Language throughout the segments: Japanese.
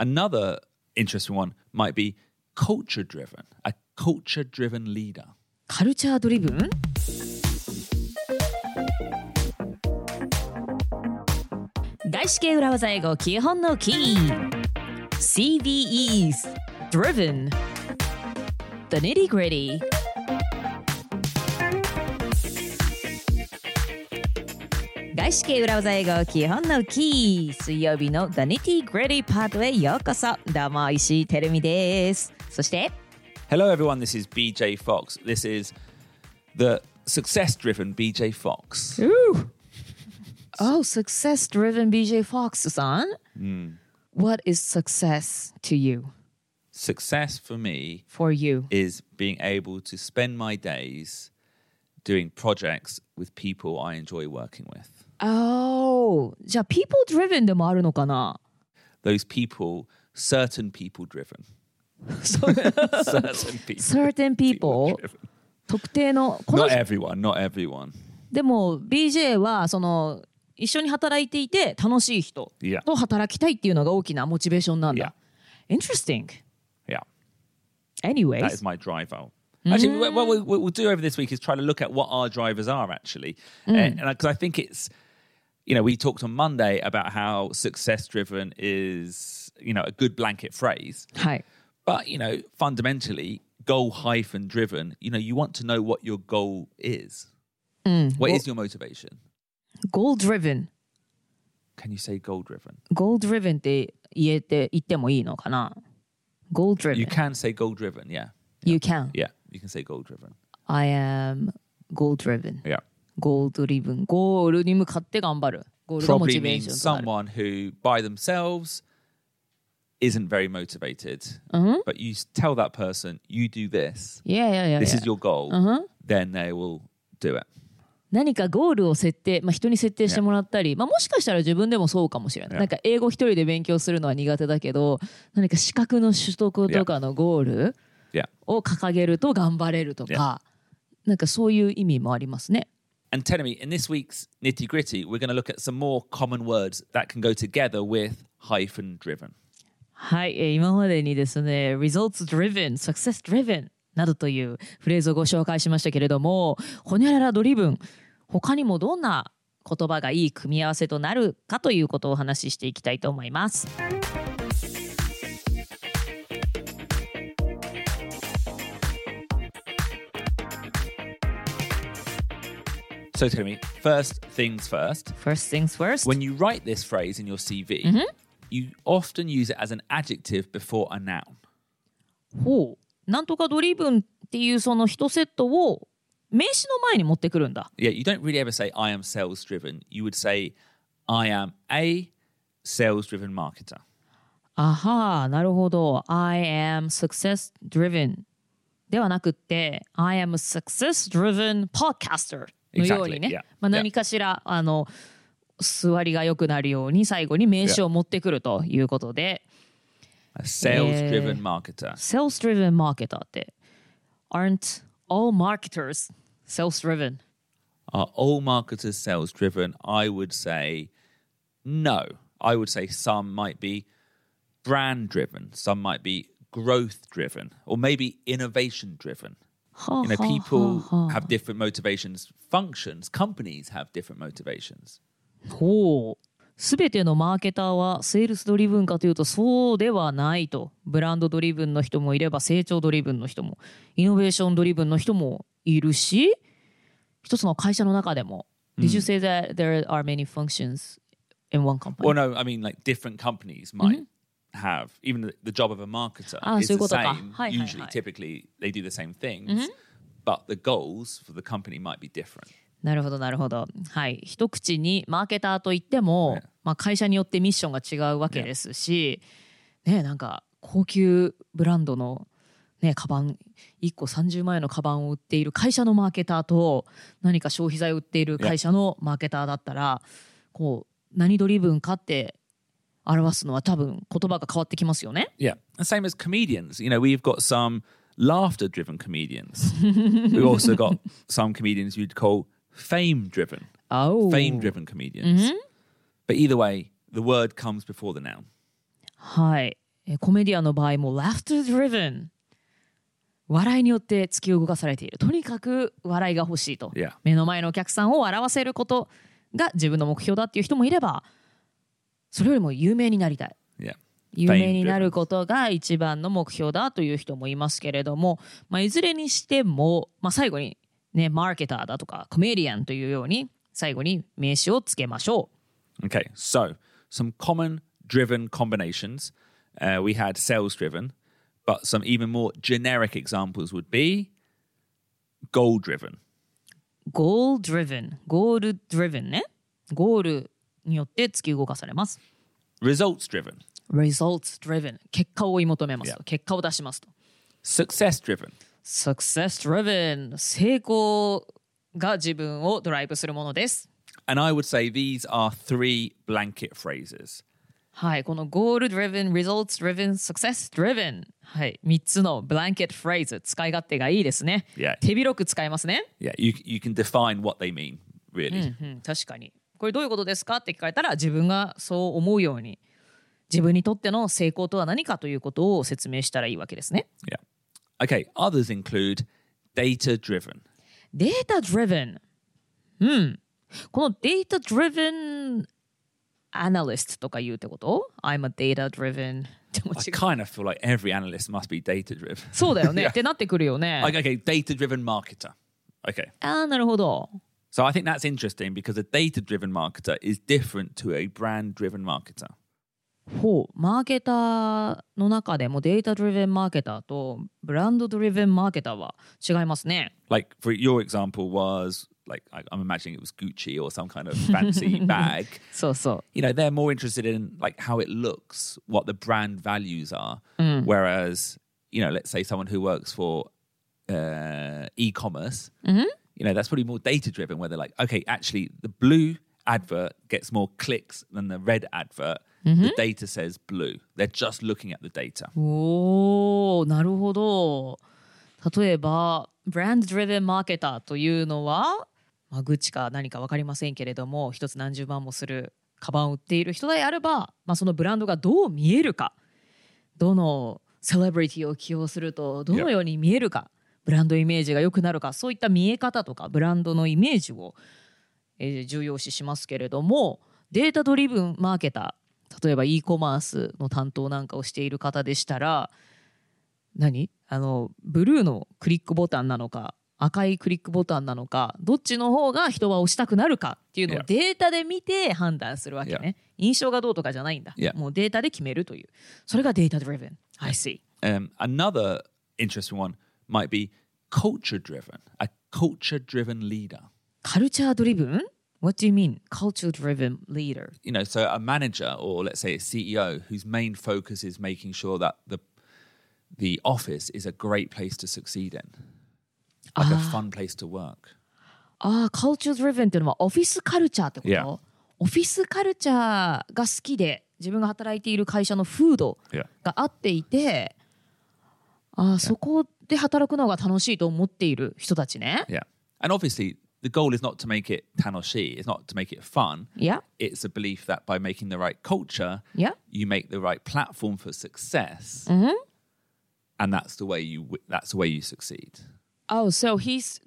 Another interesting one might be culture driven, a culture driven leader. カルチャードリブン外資系裏技英語基本のキー CVEs Driven The Nitty Gritty 外資系裏技英語基本のキー水曜日の The Nitty Gritty パートへようこそどうも石井てるみですそして Hello, everyone. This is BJ Fox. This is the success driven BJ Fox. Ooh. Oh, success driven BJ Fox さん、What is success to you? Success for me For you? is being able to spend my days doing projects with people I enjoy working with. Oh, じゃあ people driven でもあるのかな Those people, certain people driven. certain people. Certain people. 特定の Not everyone, not everyone. でも BJ はその一緒に働いていて楽しい人 Yeah. と働きたいっていうのが大きなモチベーションなんだ。Interesting. Yeah. Anyways. That is my drive out. Actually, what what we- what we'll do over this week is try to look at what our drivers are actually, and because I think it's, you know, we talked on Monday about how success driven is, you know, a good blanket phrase, はい。 but you know, fundamentally, goal hyphen driven. You know, you want to know what your goal is. What is your motivation? goal driven. Can you say goal driven? goal driven って言えて言ってもいいのかな goal driven. You can say goal driven. Yeah, You can. yeah, you can say goal driven. I am goal driven. Yeah. ゴールドリブン。ゴールに向かって頑張る。ゴールがモチベーション someone who by themselves isn't very motivated. But you tell that person you do this. いやいやいやい this や is your goal. Then they will do it. 何かゴールを設定、まあ、人に設定してもらったり、まあ、もしかしたら自分でもそうかもしれない。Yeah. なんか英語一人で勉強するのは苦手だけど、何か資格の取得とかのゴール yeah. を掲げると頑張れるとか、なんかそういう意味もありますね。And tell me in this week's nitty gritty we're going to look at some more common words that can go together with hyphen driven はい、え今までにですね、results driven、success driven などというフレーズをご紹介しましたけれども、ほにゃららドリブン、他にもどんな言葉がいい組み合わせとなるかということをお話ししていきたいと思います。so tell me first things first First things first. when you write this phrase in your cv you often use it as an adjective before a noun ほう。なんとかドリブンっていうその一セットを名詞の前に持ってくるんだ。 Yeah, you don't really ever say I am sales driven. You would say I am a sales driven marketer. あはーなるほど。I am success driven ではなくって I am a success driven podcaster のようにね、Exactly, yeah. まあ、何かしら、あの座りが良くなるように最後に名詞を持ってくるということで、A sales driven marketer. sales driven marketer って aren't all marketers sales driven Are all marketers sales driven? I would say no. I would say some might be brand driven, some might be growth driven, or maybe innovation driven. はあ You know, はあ people have different motivations, functions, companies have different motivations. ほう。すべてのマーケターはセールスドリブンかというとそうではないと。ブランドドリブンの人もいれば成長ドリブンの人も、イノベーションドリブンの人もいるし、一つの会社の中でも。Did you say that there are many functions in one company? Well, no, I mean like different companies might have even the, the job of a marketer Ah, is the same. Usually, typically, they do the same things, but the goals for the company might be different. なるほどなるほど。はい。一口にマーケターといっても、ねまあ、会社によってミッションが違うわけですし、ねなんか高級ブランドのねカバン1個30万円のカバンを売っている会社のマーケターと何か消費財を売っている会社のマーケターだったら、こう何ドリブンかって表すのは多分言葉が変わってきますよね。Yeah, the same as comedians. You know, we've got some laughter-driven comedians. We've also got some comedians you'd call fame-driven, Oh. fame-driven comedians. Mm-hmm. But either way, the word comes before the noun. はい。コメディアンの場合も laughter driven 笑いによって突き動かされているとにかく笑いが欲しいと、Yeah. 目の前のお客さんを笑わせることが自分の目標だっていう人もいればそれよりも有名になりたい Yeah. 有名になることが一番の目標だという人もいますけれども、まあ、いずれにしても、まあ、最後にねマーケターだとかコメディアンというように最後に名詞をつけましょう Okay, so some common driven combinations. Uh, we had sales driven, but some even more generic examples would be goal driven. goal driven ゴール driven ねゴールによって突き動かされます results driven, results driven 結果を追い求めますと Yeah. 結果を出しますと success driven, success driven 成功が自分をドライブするものです and I would say these are three blanket phrases. はい、この goal driven, results driven, success driven はい、3つのブランケットフレーズ使い勝手がいいですね Yeah. 手広く使えますね Yeah, you you can define what they mean really. うん、確かにこれどういうことですかって聞かれたら自分がそう思うように自分にとっての成功とは何かということを説明したらいいわけですね Yeah. Okay, others include data driven. データ driven うんこのデータ driven analyst とか言うってこと ?I'm a data driven でも I 違う kind of feel like every analyst must be data driven. そうだよねってなってくるよね Like, okay, data driven marketer. Okay. ああなるほど So I think that's interesting because a data driven marketer is different to a brand driven marketer. ほうマーケターの中でもデータ driven マーケターとブランド driven マーケターは違いますね Like, for your example, was like, I, I'm imagining it was Gucci or some kind of fancy bag. そうそう You know, they're more interested in like how it looks, what the brand values are. Whereas, you know, let's say someone who works for uh, e commerce, You know, that's probably more data driven where they're like, okay, actually, the blue advert gets more clicks than the red advert. The data says blue. They're just looking at the data. おーなるほど例えばブランド driven マーケターというのは、まあ、グッチか何か分かりませんけれども一つ何十万もするカバンを売っている人であれば、まあ、そのブランドがどう見えるかどのセレブリティを起用するとどのように見えるかブランドイメージが良くなるかそういった見え方とかブランドのイメージを、えー重要視しますけれどもデータドリブンマーケター例えば e コマースの担当なんかをしている方でしたら何？あのブルーのクリックボタンなのか赤いクリックボタンなのかどっちの方が人は押したくなるかっていうのを Yeah. データで見て判断するわけね、印象がどうとかじゃないんだ、Yeah. もうデータで決めるという。それがデータ driven I see Um, another interesting one might be culture driven, a culture driven leader. カルチャードリブン What do you mean culture driven leader you know, so a manager or let's say a CEO whose main focus is making sure that the the office is a great place to succeed in, like a fun place to work. ああ、カルチャー driven っていうのはオフィスカルチャーってこと、 Yeah. オフィスカルチャーが好きで自分が働いている会社の風土 Yeah. があっていて、 ああ、そこで働くのが楽しいと思っている人たちね。 Yeah, and obviously the goal is not to make it tanoshi. It's not to make it fun. いや、 It's a belief that by making the right culture, いや、 you make the right platform for success, and that's the way you wi- that's the way you succeed. Oh, so he's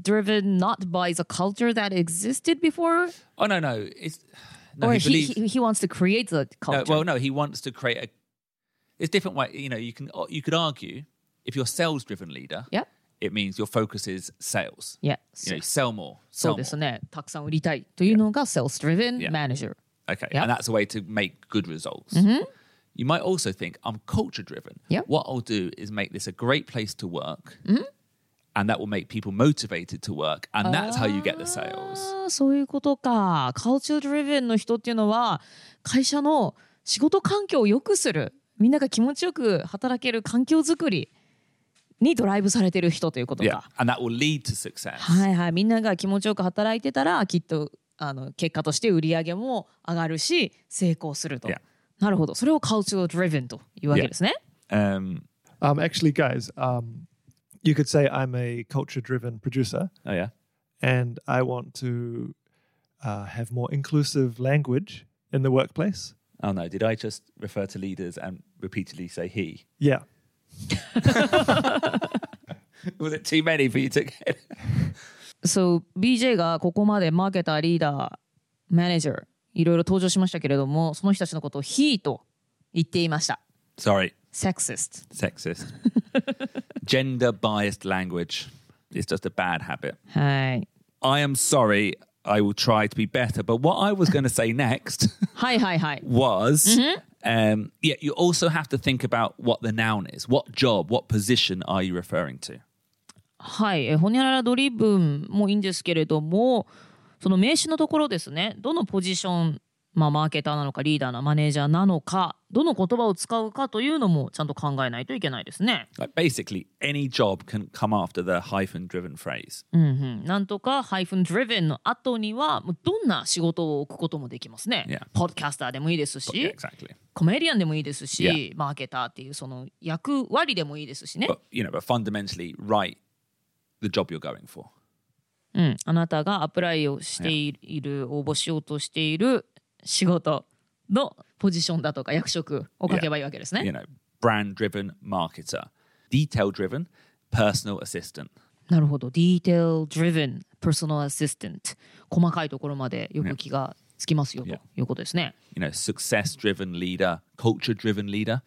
driven not by the culture that existed before? Oh no, no, it's no. or he he, believes, he, he wants to create the No, culture? well, no, he wants to create a. There's different way. You know, you can you could argue if you're a sales-driven leader, Yeah. it means your focus is sales. Yeah. You know, sell more, そ sell うです more. ね。たくさん売りたいというのが sales driven Yeah. manager。 Okay, Yeah. and that's a way to make good results. You might also think I'm culture-driven. Yeah. What I'll do is make this a great place to work, and that will make people motivated to work, and that's how you get the sales. あーそういうことか。カルチャードリベンの人っていうのは会社の仕事環境を良くする みんなが気持ちよく働ける環境づくりにドライブされてる人ということ Yeah, か。and that will lead to success. はいはい。みんなが気持ちよく働いてたらきっとあの結果として売り上げも上がるし成功すると。Yeah. なるほど。それをカルチャードリベンというわけですね。Um, Um, actually, guys, um, you could say I'm a culture driven producer oh yeah. and I want to uh, have more inclusive language in the workplace. Oh no, did I just refer to leaders and repeatedly say he. Yeah. Was it too many for you to get? So BJ がここまでマーケター、リーダー、マネージャーいろいろ登場しましたけれどもその人たちのことを he と言っていました。 Sorry, Sexist。 sexist. Gender biased language is just a bad habit. はい。 I am sorry. I will try to be better. But what I was going to say next はいはいはい。 was Um, yeah, you also have to think about what the noun is. What job, what position are you referring to? はい、えほにゃららドリブンもいいんですけれどもその名詞のところですねどのポジション、まあ、マーケターなのかリーダーなマネージャーなのかどの言葉を使うかというのもちゃんと考えないといけないですね。Like basically, any job can come after the hyphen driven phrase. うんうん、なんとか hyphen driven の後にはもうどんな仕事を置くこともできますね。Yeah. ポッドキャスターでもいいですし、Yeah, exactly. コメディアンでもいいですし、Yeah. マーケターっていうその役割でもいいですしね。But you know, but fundamentally, write the job you're going for. うん、あなたがアプライをしている、応募しようとしている仕事のポジションだとか役職を書けばいいわけですね。You know, brand driven marketer, detail driven personal assistant. なるほど。detail driven personal assistant 細かいところまでよく気がつきますよと Yeah. いうことですね。You know, success driven leader, culture driven leader,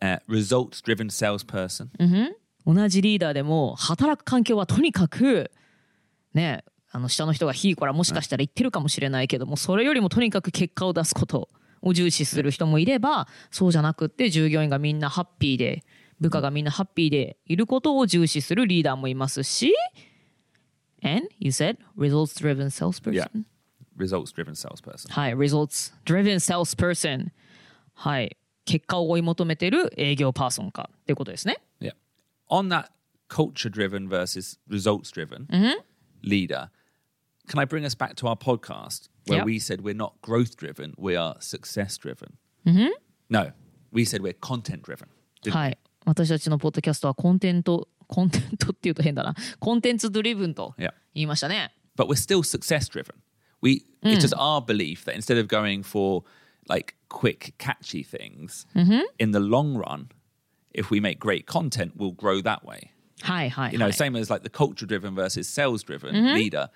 uh, results driven salesperson. 同じリーダーでも働く環境はとにかくねあの下の人がヒーコラもしかしたら言ってるかもしれないけどもそれよりもとにかく結果を出すことを重視する人もいればそうじゃなくって従業員がみんなハッピーで部下がみんなハッピーでいることを重視するリーダーもいますし And you said results driven salesperson? Yeah. Results driven salesperson. はい、results driven salesperson はい結果を追い求めてる営業パーソンかっていうことですね Yeah. On that culture driven versus results driven leader, can I bring us back to our podcast where Yep. we said we're not growth driven, we are success driven? No, we said we're content driven. didn't we? はい。私たちのポッドキャストはコンテント、コンテントっていうと変だな。コンテンツドリブンと Yeah. 言いましたね。 but we're still success driven. We it's just our belief that instead of going for like quick, catchy things, in the long run, if we make great content, we'll grow that way. はいはい、 You は know, い。 same as like the culture driven versus sales driven leader.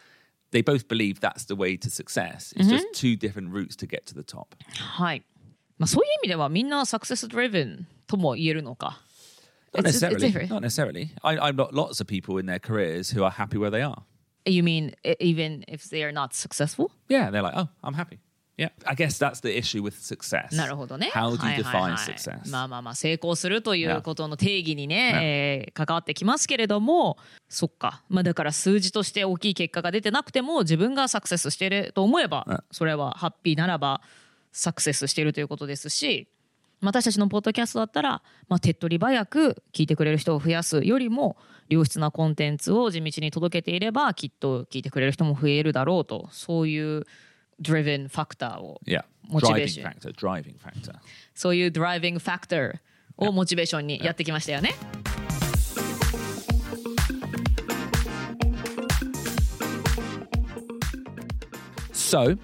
They both believe that's the way to success. It's just two different routes to get to the top. はい。まあそういう意味ではみんなサクセスドリブンとも言えるのか。 Not It's- it's necessarily. different. Not necessarily. I, I've got lots of people in their careers who are happy where they are. You mean e- even if they are not successful? Yeah, they're like, oh, I'm happy. Yeah. I guess that's the issue with success. なるほどね。How do は you define い success? まあまあまあ成功するとい.うことの定義にね、えー関わってきますけれどもそっか、まあ、だから数字として大きい結果が出てなくても自分がサクセスしていると思えば.それはハッピーならばサクセスしているということですし私たちのポッドキャストだったら、まあ、手っ取り早く聞いてくれる人を増やすよりも良質なコンテンツを地道に届けていればきっと聞いてくれる人も増えるだろうとそういう driven ファクターを Yeah. Motivation. Driving factor, driving factor. そういうドライビングファクターをモチベーションにやってきましたよね。 So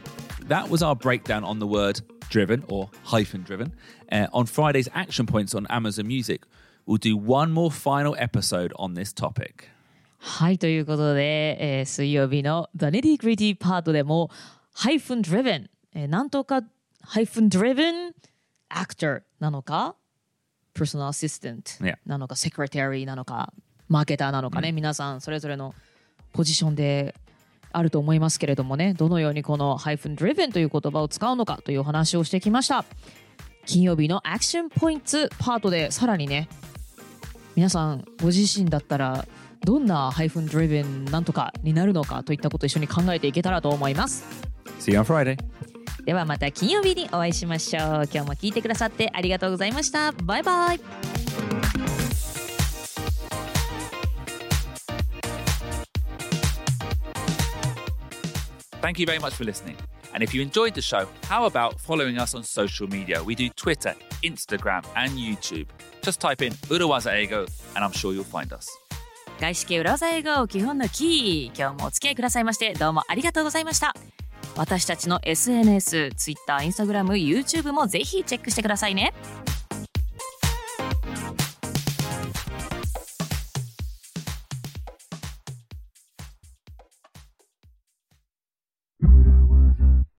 that was our breakdown on the word driven or hyphen driven. Uh, on Friday's action points on Amazon Music, we'll do one more final episode on this topic. はい、ということで、えー水曜日の The Nitty Gritty パートでも Hyphen Driven、えーなんとか Hyphen Driven Actor なのか？Personal Assistant. なのか？Secretary なのか？マーケターなのかね、皆さんそれぞれのポジションであると思いますけれどもね。どのようにこの Hyphen Driven という言葉を使うのかというお話をしてきました。金曜日のアクションポイントパートでさらにね皆さんご自身だったらどんな Hyphen Driven なんとかになるのかといったことを一緒に考えていけたらと思います See you on Friday. ではまた金曜日にお会いしましょう今日も聞いてくださってありがとうございましたバイバイ Thank you very much for listening. And if you enjoyed the show, how about following us on social media? We do Twitter, Instagram, and YouTube. Just type in Urawaza Ego, and I'm sure you'll find us. 外資系裏技英語基本のキー今日もお付き合いくださいましてどうもありがとうございました私たちの SNS、Twitter、Instagram、YouTube もぜひチェックしてくださいね